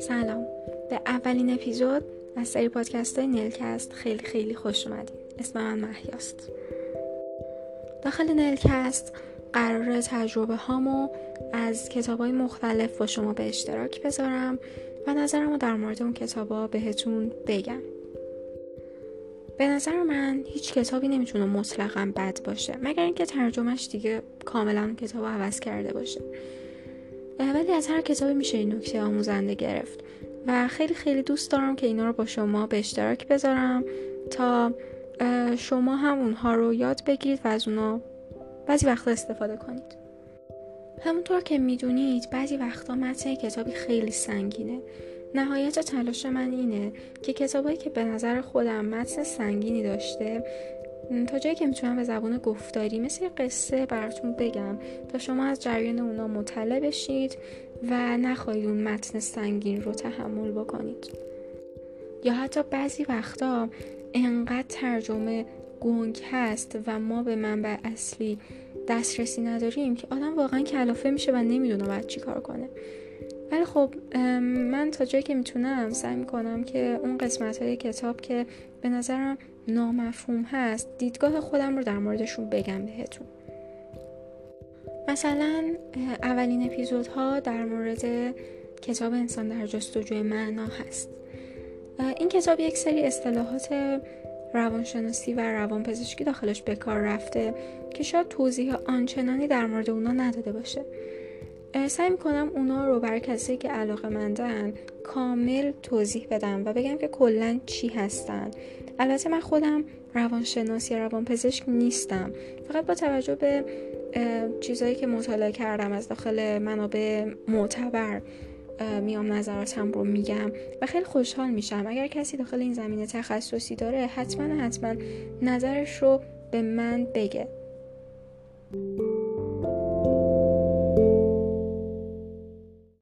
سلام. به اولین اپیزود از سری پادکست های نلکست خیلی خیلی خوش اومدید اسم من محیاست داخل نلکست قرار تجربه هامو از کتاب های مختلف با شما به اشتراک بذارم و نظرمو در مورد اون کتاب ها بهتون بگم. به نظر من هیچ کتابی نمی‌تونه مطلقا بد باشه مگر اینکه ترجمهش دیگه کاملا کتاب عوض کرده باشه. ولی از هر کتابی میشه این نکته آموزنده گرفت و خیلی خیلی دوست دارم که اینا رو با شما به اشتراک بذارم تا شما هم اونها رو یاد بگیرید و از اونا بعضی وقتا استفاده کنید. همونطور که می‌دونید بعضی وقتا متن کتابی خیلی سنگینه. نهایت تلاش من اینه که کتابایی که به نظر خودم متن سنگینی داشته تا جایی که می‌تونم به زبان گفتاری مثل قصه براتون بگم. تا شما از جریان اونا مطلع بشید و نخواهید اون متن سنگین رو تحمل بکنید. یا حتی بعضی وقتا انقدر ترجمه گنگ هست و ما به منبع اصلی دسترسی نداریم که آدم واقعا کلافه میشه و نمی‌دونه باید چی کار کنه. ولی خب من تا جایی که می‌تونم سعی می‌کنم که اون قسمت های کتاب که به نظرم نامفهوم هست دیدگاه خودم رو در موردشون بگم بهتون. مثلا اولین اپیزودها در مورد کتاب انسان در جستجوی معنا هست. این کتاب یک سری اصطلاحات روانشناسی و روانپزشکی داخلش به کار رفته که شاید توضیح آنچنانی در مورد اونا نداده باشه. سعی می‌کنم اونا رو برای کسی که علاقه مندن کامل توضیح بدم و بگم که کلا چی هستن. البته من خودم روانشناس یا روانپزشک نیستم. فقط با توجه به چیزهایی که مطالعه کردم از داخل منابع معتبر میام نظراتم رو میگم و خیلی خوشحال میشم. اگر کسی داخل این زمینه تخصصی داره حتما حتما نظرش رو به من بگه.